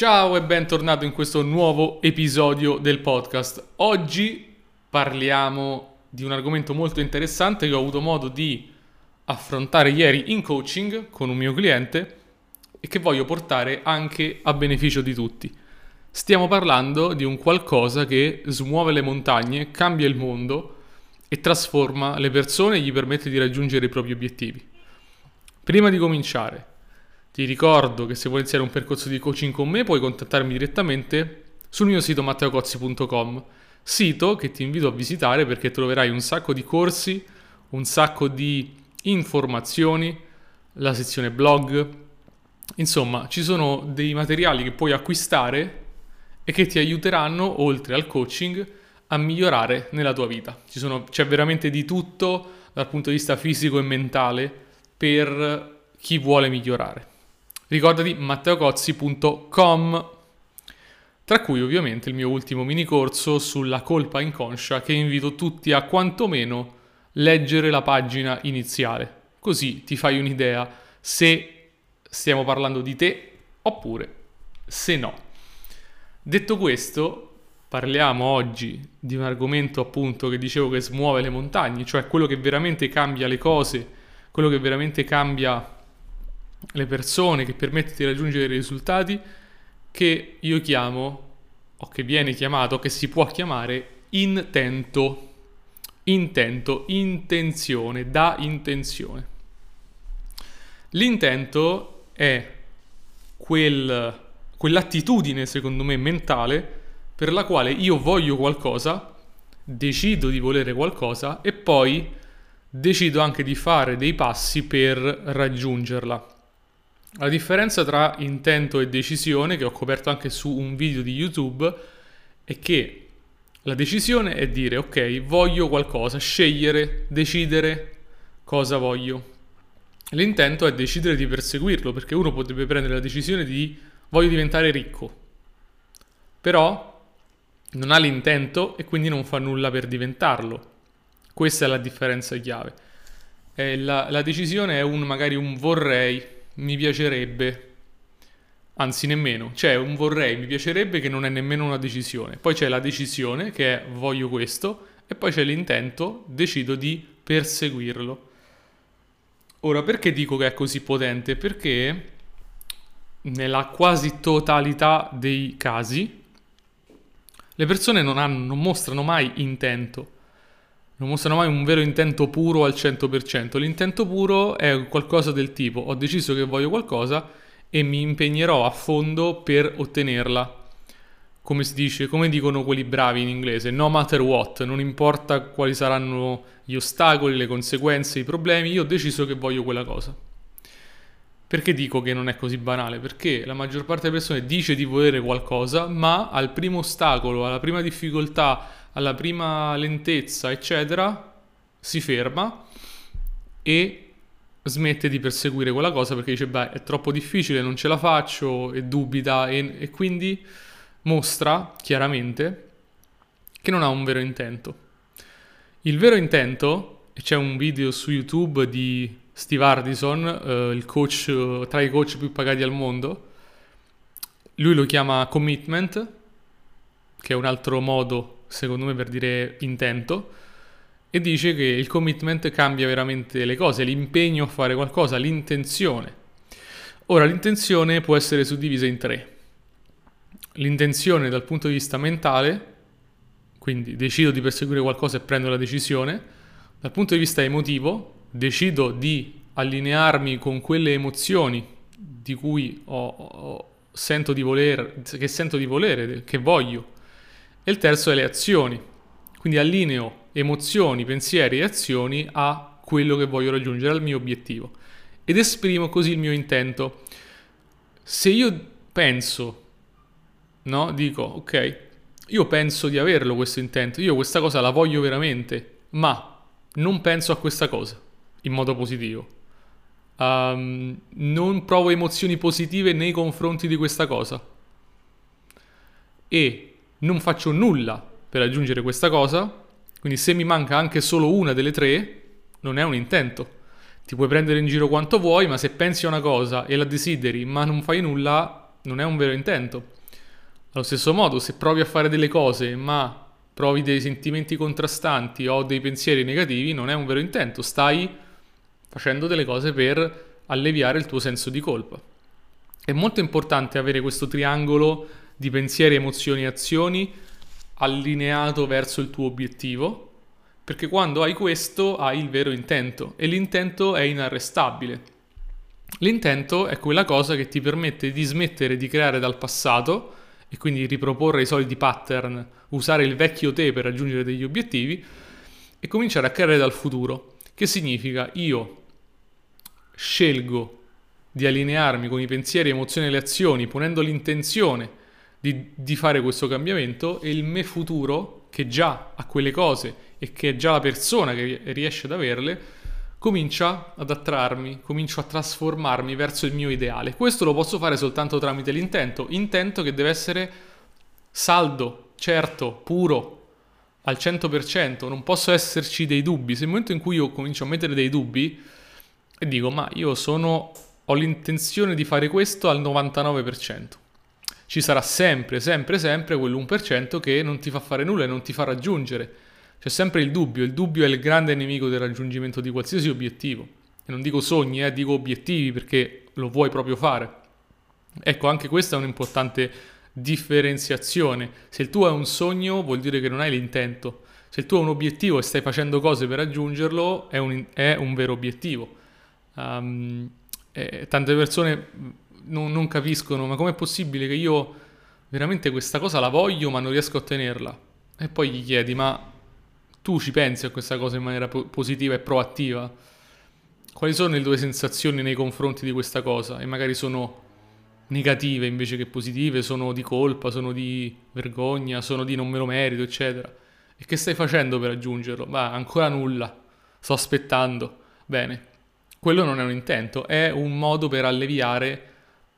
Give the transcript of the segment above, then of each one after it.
Ciao e bentornato in questo nuovo episodio del podcast. Oggi parliamo di un argomento molto interessante che ho avuto modo di affrontare ieri in coaching con un mio cliente e che voglio portare anche a beneficio di tutti. Stiamo parlando di un qualcosa che smuove le montagne, cambia il mondo e trasforma le persone e gli permette di raggiungere i propri obiettivi. Prima di cominciare, ti ricordo che se vuoi iniziare un percorso di coaching con me puoi contattarmi direttamente sul mio sito matteocozzi.com, sito che ti invito a visitare perché troverai un sacco di corsi, un sacco di informazioni, la sezione blog, insomma ci sono dei materiali che puoi acquistare e che ti aiuteranno, oltre al coaching, a migliorare nella tua vita. Sono, c'è veramente di tutto dal punto di vista fisico e mentale per chi vuole migliorare. Ricordati matteocozzi.com tra cui ovviamente il mio ultimo mini corso sulla colpa inconscia che invito tutti a quantomeno leggere la pagina iniziale, così ti fai un'idea se stiamo parlando di te oppure se no. Detto questo, parliamo oggi di un argomento appunto che dicevo che smuove le montagne, cioè quello che veramente cambia le cose, quello che veramente cambia le persone, che permette di raggiungere dei risultati che io chiamo, o che viene chiamato, che si può chiamare intento. Intento, intenzione, da intenzione. L'intento è quel, quell'attitudine, secondo me, mentale per la quale io voglio qualcosa, decido di volere qualcosa e poi decido anche di fare dei passi per raggiungerla. La differenza tra intento e decisione, che ho coperto anche su un video di YouTube, è che la decisione è dire ok, voglio qualcosa, scegliere, decidere cosa voglio. L'intento è decidere di perseguirlo, perché uno potrebbe prendere la decisione di voglio diventare ricco, però non ha l'intento e quindi non fa nulla per diventarlo. Questa è la differenza chiave. La, la decisione è un magari un vorrei, mi piacerebbe, anzi nemmeno, c'è un vorrei, mi piacerebbe che non è nemmeno una decisione. Poi c'è la decisione che è voglio questo e poi c'è l'intento, decido di perseguirlo. Ora, perché dico che è così potente? Perché nella quasi totalità dei casi le persone non, hanno, non mostrano mai intento non mostrano mai un vero intento puro al 100%. L'intento puro è qualcosa del tipo ho deciso che voglio qualcosa e mi impegnerò a fondo per ottenerla. Come si dice, come dicono quelli bravi in inglese, no matter what, non importa quali saranno gli ostacoli, le conseguenze, i problemi, io ho deciso che voglio quella cosa. Perché dico che non è così banale? Perché la maggior parte delle persone dice di volere qualcosa, ma al primo ostacolo, alla prima difficoltà, alla prima lentezza, eccetera, si ferma e smette di perseguire quella cosa perché dice, beh, è troppo difficile, non ce la faccio, e dubita e, e quindi mostra chiaramente che non ha un vero intento. Il vero intento, e c'è un video su YouTube di Steve Hardison, eh, il coach, tra i coach più pagati al mondo, lui lo chiama commitment, che è un altro modo secondo me per dire intento, e dice che il commitment cambia veramente le cose, l'impegno a fare qualcosa, l'intenzione. Ora, l'intenzione può essere suddivisa in tre. L'intenzione dal punto di vista mentale, quindi decido di perseguire qualcosa e prendo la decisione. Dal punto di vista emotivo, decido di allinearmi con quelle emozioni di cui ho, ho, sento di volere, che sento di volere, che voglio e il terzo è le azioni. Quindi allineo emozioni, pensieri e azioni a quello che voglio raggiungere, al mio obiettivo. Ed esprimo così il mio intento. Se io penso, no, dico, ok, io penso di averlo questo intento, io questa cosa la voglio veramente, ma non penso a questa cosa in modo positivo. Um, non provo emozioni positive nei confronti di questa cosa. E non faccio nulla per raggiungere questa cosa, quindi se mi manca anche solo una delle tre, non è un intento. Ti puoi prendere in giro quanto vuoi, ma se pensi a una cosa e la desideri ma non fai nulla, non è un vero intento. Allo stesso modo, se provi a fare delle cose ma provi dei sentimenti contrastanti o dei pensieri negativi, non è un vero intento, stai facendo delle cose per alleviare il tuo senso di colpa. È molto importante avere questo triangolo di pensieri, emozioni e azioni allineato verso il tuo obiettivo, perché quando hai questo hai il vero intento e l'intento è inarrestabile. L'intento è quella cosa che ti permette di smettere di creare dal passato e quindi riproporre i soliti pattern, usare il vecchio te per raggiungere degli obiettivi e cominciare a creare dal futuro. Che significa io scelgo di allinearmi con i pensieri, emozioni e le azioni, ponendo l'intenzione di, di, fare questo cambiamento e il me futuro, che già ha quelle cose e che è già la persona che riesce ad averle, comincia ad attrarmi, comincio a trasformarmi verso il mio ideale. Questo lo posso fare soltanto tramite l'intento, intento che deve essere saldo, certo, puro, al 100%, non posso esserci dei dubbi. Se nel momento in cui io comincio a mettere dei dubbi e dico ma io sono ho l'intenzione di fare questo al 99%. Ci sarà sempre, sempre, sempre quell'1% che non ti fa fare nulla e non ti fa raggiungere. C'è sempre il dubbio, il dubbio è il grande nemico del raggiungimento di qualsiasi obiettivo. E non dico sogni, eh, dico obiettivi perché lo vuoi proprio fare. Ecco, anche questa è un'importante differenziazione. Se il tuo è un sogno, vuol dire che non hai l'intento. Se il tuo è un obiettivo e stai facendo cose per raggiungerlo, è un, è un vero obiettivo. Um, eh, tante persone non, non capiscono, ma com'è possibile che io veramente questa cosa la voglio ma non riesco a ottenerla? E poi gli chiedi, ma tu ci pensi a questa cosa in maniera po- positiva e proattiva? Quali sono le tue sensazioni nei confronti di questa cosa? E magari sono negative invece che positive, sono di colpa, sono di vergogna, sono di non me lo merito, eccetera. E che stai facendo per raggiungerlo? Ma ancora nulla. Sto aspettando. Bene, quello non è un intento, è un modo per alleviare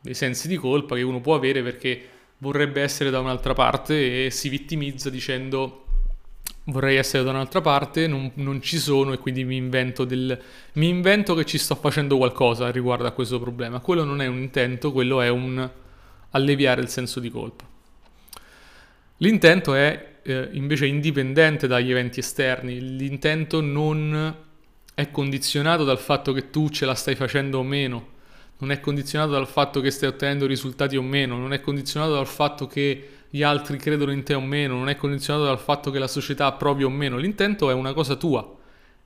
dei sensi di colpa che uno può avere perché vorrebbe essere da un'altra parte e si vittimizza dicendo vorrei essere da un'altra parte, non, non ci sono e quindi mi invento, del, mi invento che ci sto facendo qualcosa riguardo a questo problema. Quello non è un intento, quello è un alleviare il senso di colpa. L'intento è eh, invece indipendente dagli eventi esterni, l'intento non è condizionato dal fatto che tu ce la stai facendo o meno, non è condizionato dal fatto che stai ottenendo risultati o meno, non è condizionato dal fatto che gli altri credono in te o meno, non è condizionato dal fatto che la società approvi o meno. L'intento è una cosa tua,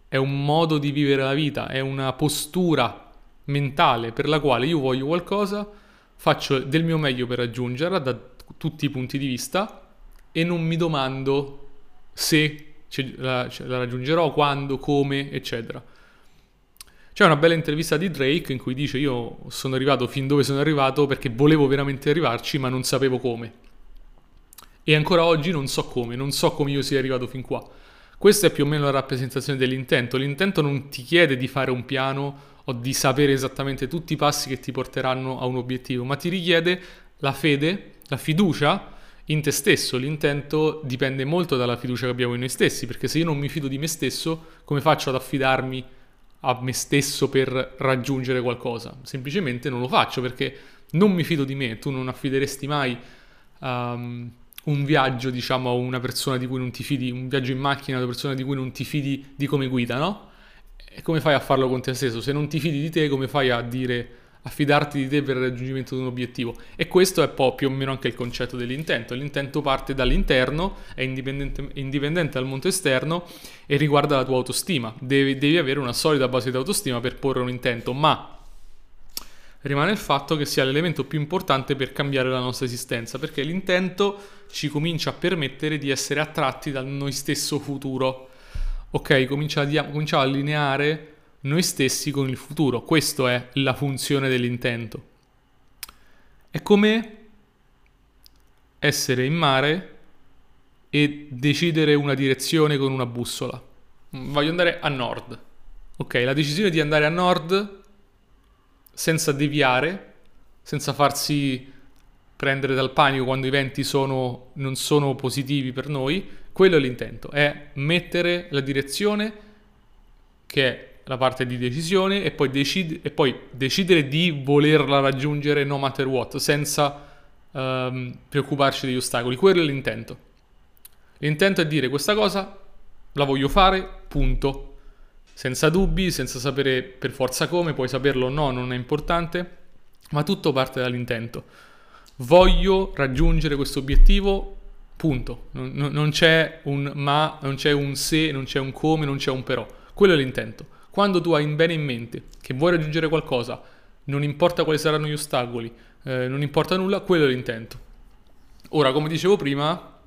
è un modo di vivere la vita, è una postura mentale per la quale io voglio qualcosa, faccio del mio meglio per raggiungerla da tutti i punti di vista e non mi domando se la, la raggiungerò, quando, come, eccetera. C'è una bella intervista di Drake in cui dice io sono arrivato fin dove sono arrivato perché volevo veramente arrivarci ma non sapevo come. E ancora oggi non so come, non so come io sia arrivato fin qua. Questa è più o meno la rappresentazione dell'intento. L'intento non ti chiede di fare un piano o di sapere esattamente tutti i passi che ti porteranno a un obiettivo, ma ti richiede la fede, la fiducia in te stesso. L'intento dipende molto dalla fiducia che abbiamo in noi stessi, perché se io non mi fido di me stesso, come faccio ad affidarmi a me stesso per raggiungere qualcosa? Semplicemente non lo faccio perché non mi fido di me. Tu non affideresti mai um, un viaggio, diciamo, a una persona di cui non ti fidi, un viaggio in macchina a una persona di cui non ti fidi di come guida, no? E come fai a farlo con te stesso? Se non ti fidi di te, come fai a dire affidarti di te per il raggiungimento di un obiettivo. E questo è poi più o meno anche il concetto dell'intento. L'intento parte dall'interno, è indipendente, indipendente dal mondo esterno e riguarda la tua autostima. Devi, devi avere una solida base di autostima per porre un intento, ma rimane il fatto che sia l'elemento più importante per cambiare la nostra esistenza, perché l'intento ci comincia a permettere di essere attratti dal noi stesso futuro. Ok, comincia a, comincia a allineare noi stessi con il futuro. Questa è la funzione dell'intento. È come essere in mare e decidere una direzione con una bussola. Voglio andare a nord. Ok, la decisione di andare a nord senza deviare, senza farsi prendere dal panico quando i venti sono, non sono positivi per noi, quello è l'intento, è mettere la direzione che è la parte di decisione e poi, decid- e poi decidere di volerla raggiungere no matter what, senza ehm, preoccuparci degli ostacoli, quello è l'intento. L'intento è dire questa cosa la voglio fare, punto. Senza dubbi, senza sapere per forza come, puoi saperlo o no, non è importante, ma tutto parte dall'intento. Voglio raggiungere questo obiettivo, punto. Non, non, c'è un ma, non c'è un se, non c'è un come, non c'è un però. Quello è l'intento. Quando tu hai bene in mente che vuoi raggiungere qualcosa, non importa quali saranno gli ostacoli, eh, non importa nulla, quello è l'intento. Ora, come dicevo prima,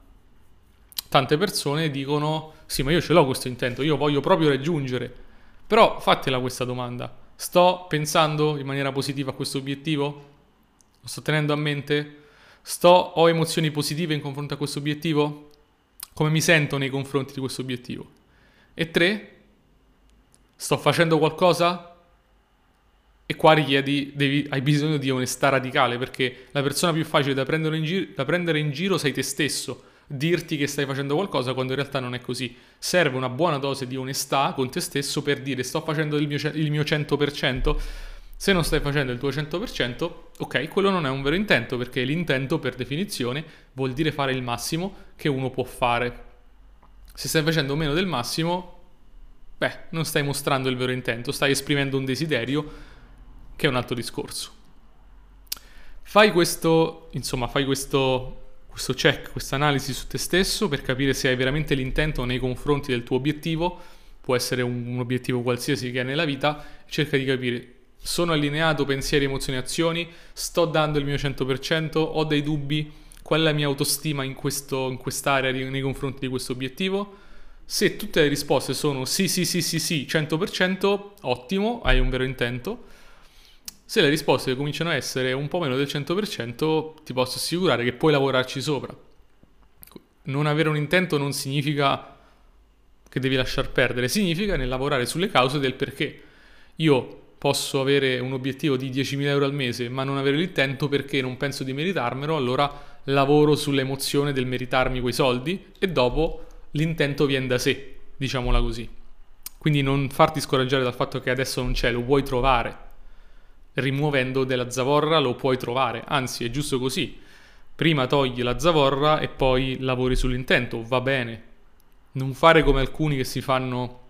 tante persone dicono sì, ma io ce l'ho questo intento, io voglio proprio raggiungere. Però fatela questa domanda. Sto pensando in maniera positiva a questo obiettivo? Lo sto tenendo a mente? Sto, ho emozioni positive in confronto a questo obiettivo? Come mi sento nei confronti di questo obiettivo? E tre, sto facendo qualcosa? E qua richiedi, devi, hai bisogno di onestà radicale perché la persona più facile da prendere in, giro, da prendere in giro sei te stesso dirti che stai facendo qualcosa quando in realtà non è così. Serve una buona dose di onestà con te stesso per dire sto facendo il mio, il mio 100%. Se non stai facendo il tuo 100%, ok, quello non è un vero intento perché l'intento per definizione vuol dire fare il massimo che uno può fare. Se stai facendo meno del massimo, beh, non stai mostrando il vero intento, stai esprimendo un desiderio che è un altro discorso. Fai questo, insomma, fai questo questo check, questa analisi su te stesso per capire se hai veramente l'intento nei confronti del tuo obiettivo, può essere un, un obiettivo qualsiasi che hai nella vita, cerca di capire sono allineato pensieri, emozioni, azioni, sto dando il mio 100%, ho dei dubbi, qual è la mia autostima in, questo, in quest'area nei confronti di questo obiettivo. Se tutte le risposte sono sì, sì, sì, sì, sì, 100%, ottimo, hai un vero intento. Se le risposte cominciano a essere un po' meno del 100%, ti posso assicurare che puoi lavorarci sopra. Non avere un intento non significa che devi lasciar perdere, significa nel lavorare sulle cause del perché. Io posso avere un obiettivo di 10.000 euro al mese ma non avere l'intento perché non penso di meritarmelo, allora lavoro sull'emozione del meritarmi quei soldi e dopo l'intento viene da sé, diciamola così. Quindi non farti scoraggiare dal fatto che adesso non c'è, lo vuoi trovare rimuovendo della zavorra lo puoi trovare, anzi è giusto così. Prima togli la zavorra e poi lavori sull'intento, va bene. Non fare come alcuni che si fanno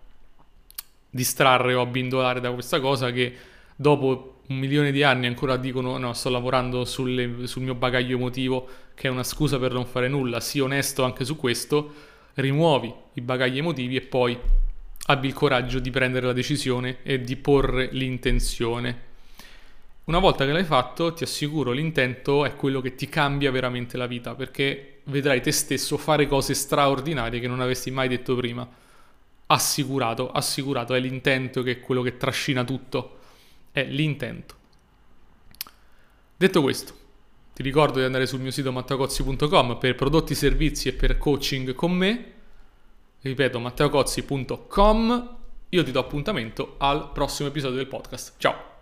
distrarre o abbindolare da questa cosa che dopo un milione di anni ancora dicono no, sto lavorando sulle, sul mio bagaglio emotivo che è una scusa per non fare nulla, sii onesto anche su questo, rimuovi i bagagli emotivi e poi abbi il coraggio di prendere la decisione e di porre l'intenzione. Una volta che l'hai fatto, ti assicuro, l'intento è quello che ti cambia veramente la vita, perché vedrai te stesso fare cose straordinarie che non avresti mai detto prima. Assicurato, assicurato, è l'intento che è quello che trascina tutto. È l'intento. Detto questo, ti ricordo di andare sul mio sito matteocozzi.com per prodotti, servizi e per coaching con me. Ripeto, matteocozzi.com. Io ti do appuntamento al prossimo episodio del podcast. Ciao!